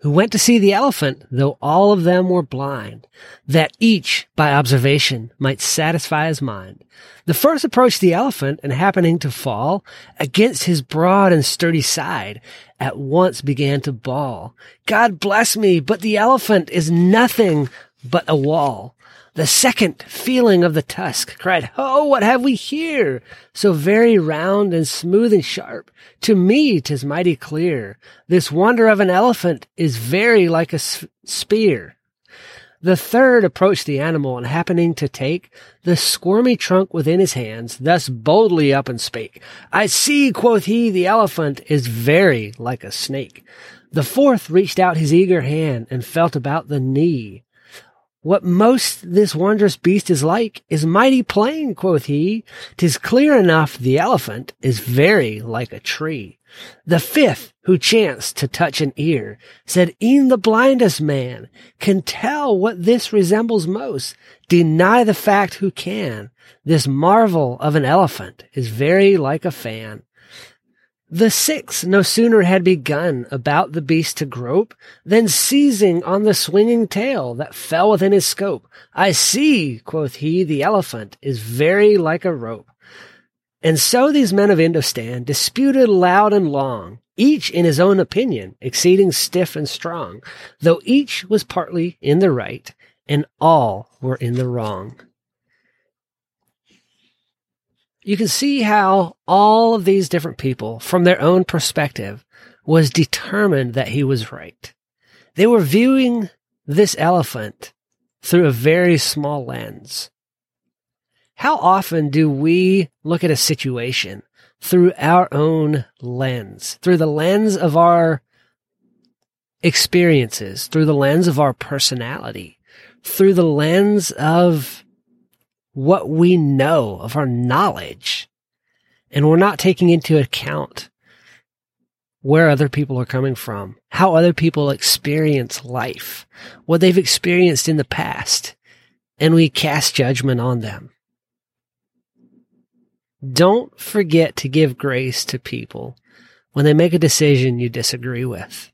who went to see the elephant, though all of them were blind, that each, by observation, might satisfy his mind. The first approached the elephant, and happening to fall against his broad and sturdy side, at once began to bawl, God bless me, but the elephant is nothing but a wall. The second feeling of the tusk cried, Ho, what have we here? So very round and smooth and sharp. To me, 'tis mighty clear. This wonder of an elephant is very like a spear. The third approached the animal and happening to take the squirmy trunk within his hands, thus boldly up and spake, I see, quoth he, the elephant is very like a snake. The fourth reached out his eager hand and felt about the knee. What most this wondrous beast is like is mighty plain, quoth he. Tis clear enough the elephant is very like a tree. The fifth, who chanced to touch an ear, said, E'en the blindest man can tell what this resembles most. Deny the fact who can. This marvel of an elephant is very like a fan. The sixth no sooner had begun about the beast to grope than seizing on the swinging tail that fell within his scope. I see, quoth he, the elephant is very like a rope. And so these men of Indostan disputed loud and long, each in his own opinion, exceeding stiff and strong, though each was partly in the right, and all were in the wrong you can see how all of these different people, from their own perspective, was determined that he was right. They were viewing this elephant through a very small lens. How often do we look at a situation through our own lens, through the lens of our experiences, through the lens of our personality, through the lens of what we know of our knowledge. And we're not taking into account where other people are coming from, how other people experience life, what they've experienced in the past, and we cast judgment on them. Don't forget to give grace to people when they make a decision you disagree with.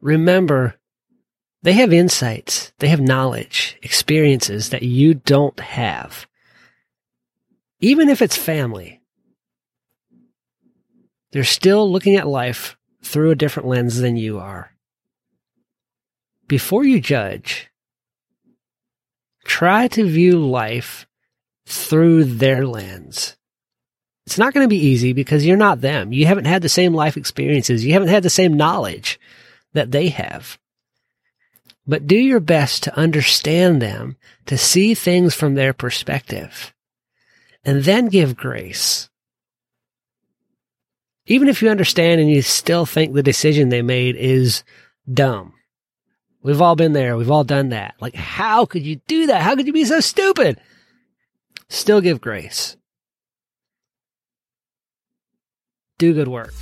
Remember, they have insights, they have knowledge, experiences that you don't have. Even if it's family, they're still looking at life through a different lens than you are. Before you judge, try to view life through their lens. It's not going to be easy because you're not them. You haven't had the same life experiences. You haven't had the same knowledge that they have but do your best to understand them, to see things from their perspective, and then give grace. Even if you understand and you still think the decision they made is dumb. We've all been there. We've all done that. Like, how could you do that? How could you be so stupid? Still give grace. Do good work.